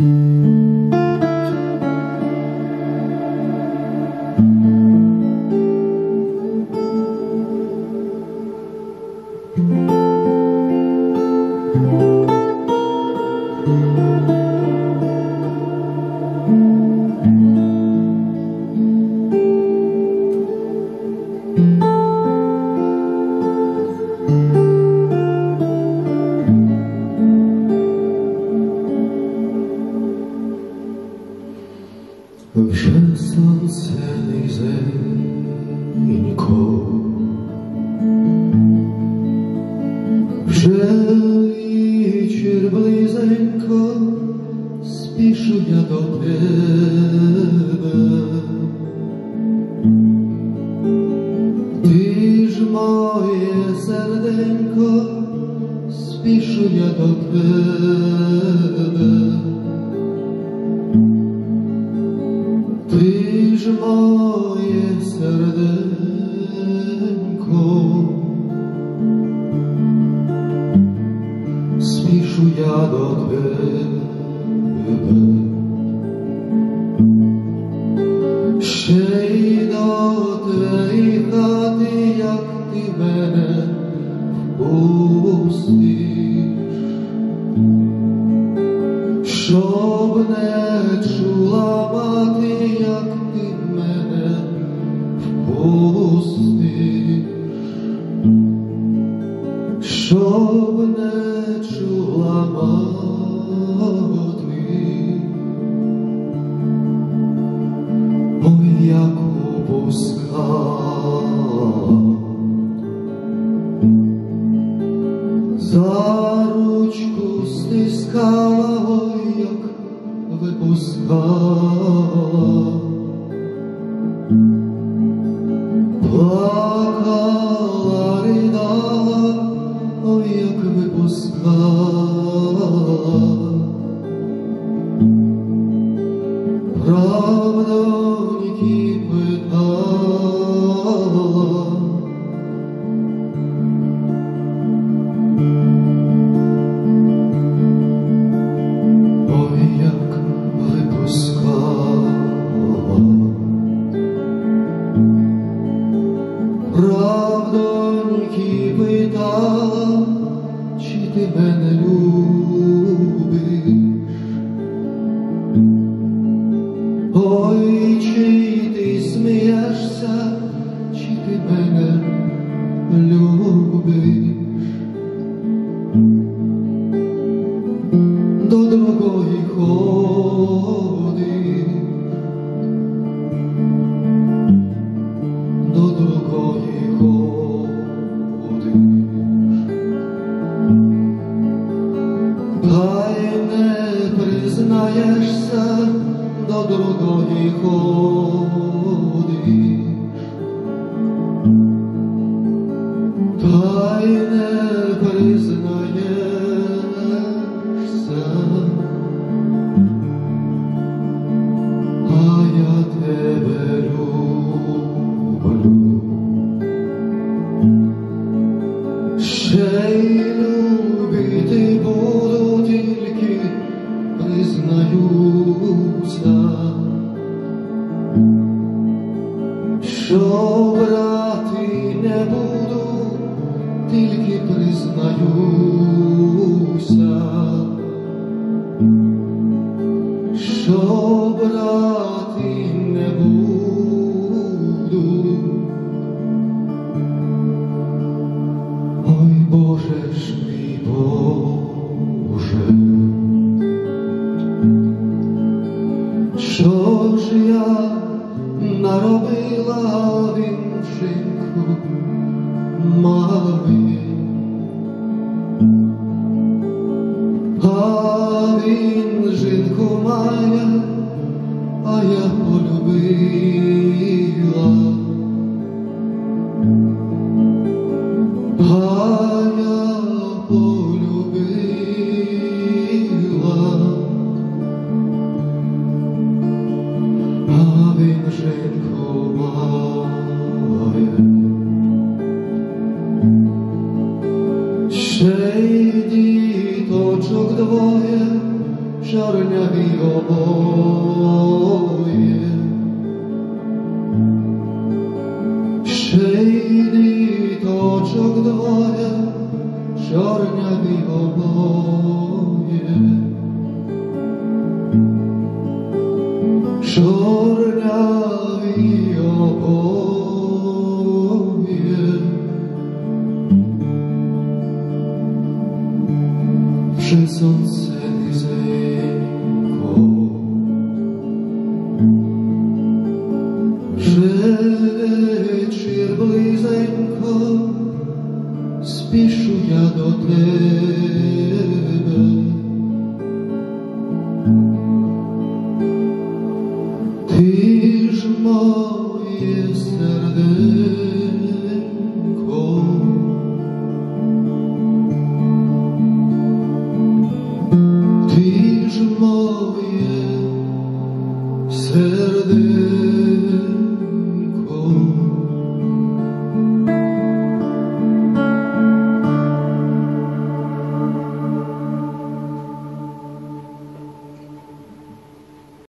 Вже сонце низенько, вже вечір близенько, спішу я до тебе. Ти ж моє серденько, спішу я до тебе. Спішу я до тебе, ще й до твоєї хати, як ти мене пустиш, щоб не чула мати, як ти wypuskała, oj jak wypuskała. До другої ходи, до другої ходи, та й не признаєшся, до другої ходи, тебе люблю, ще й любити буду, тільки признаюся, що брати не буду, тільки признаюся Ж мій Боже, що ж я наробила oczok dwoje, czarniawi oboje. Przejdi to oczok dwoje, czarniawi oboje. Czarniawi oboje. Вже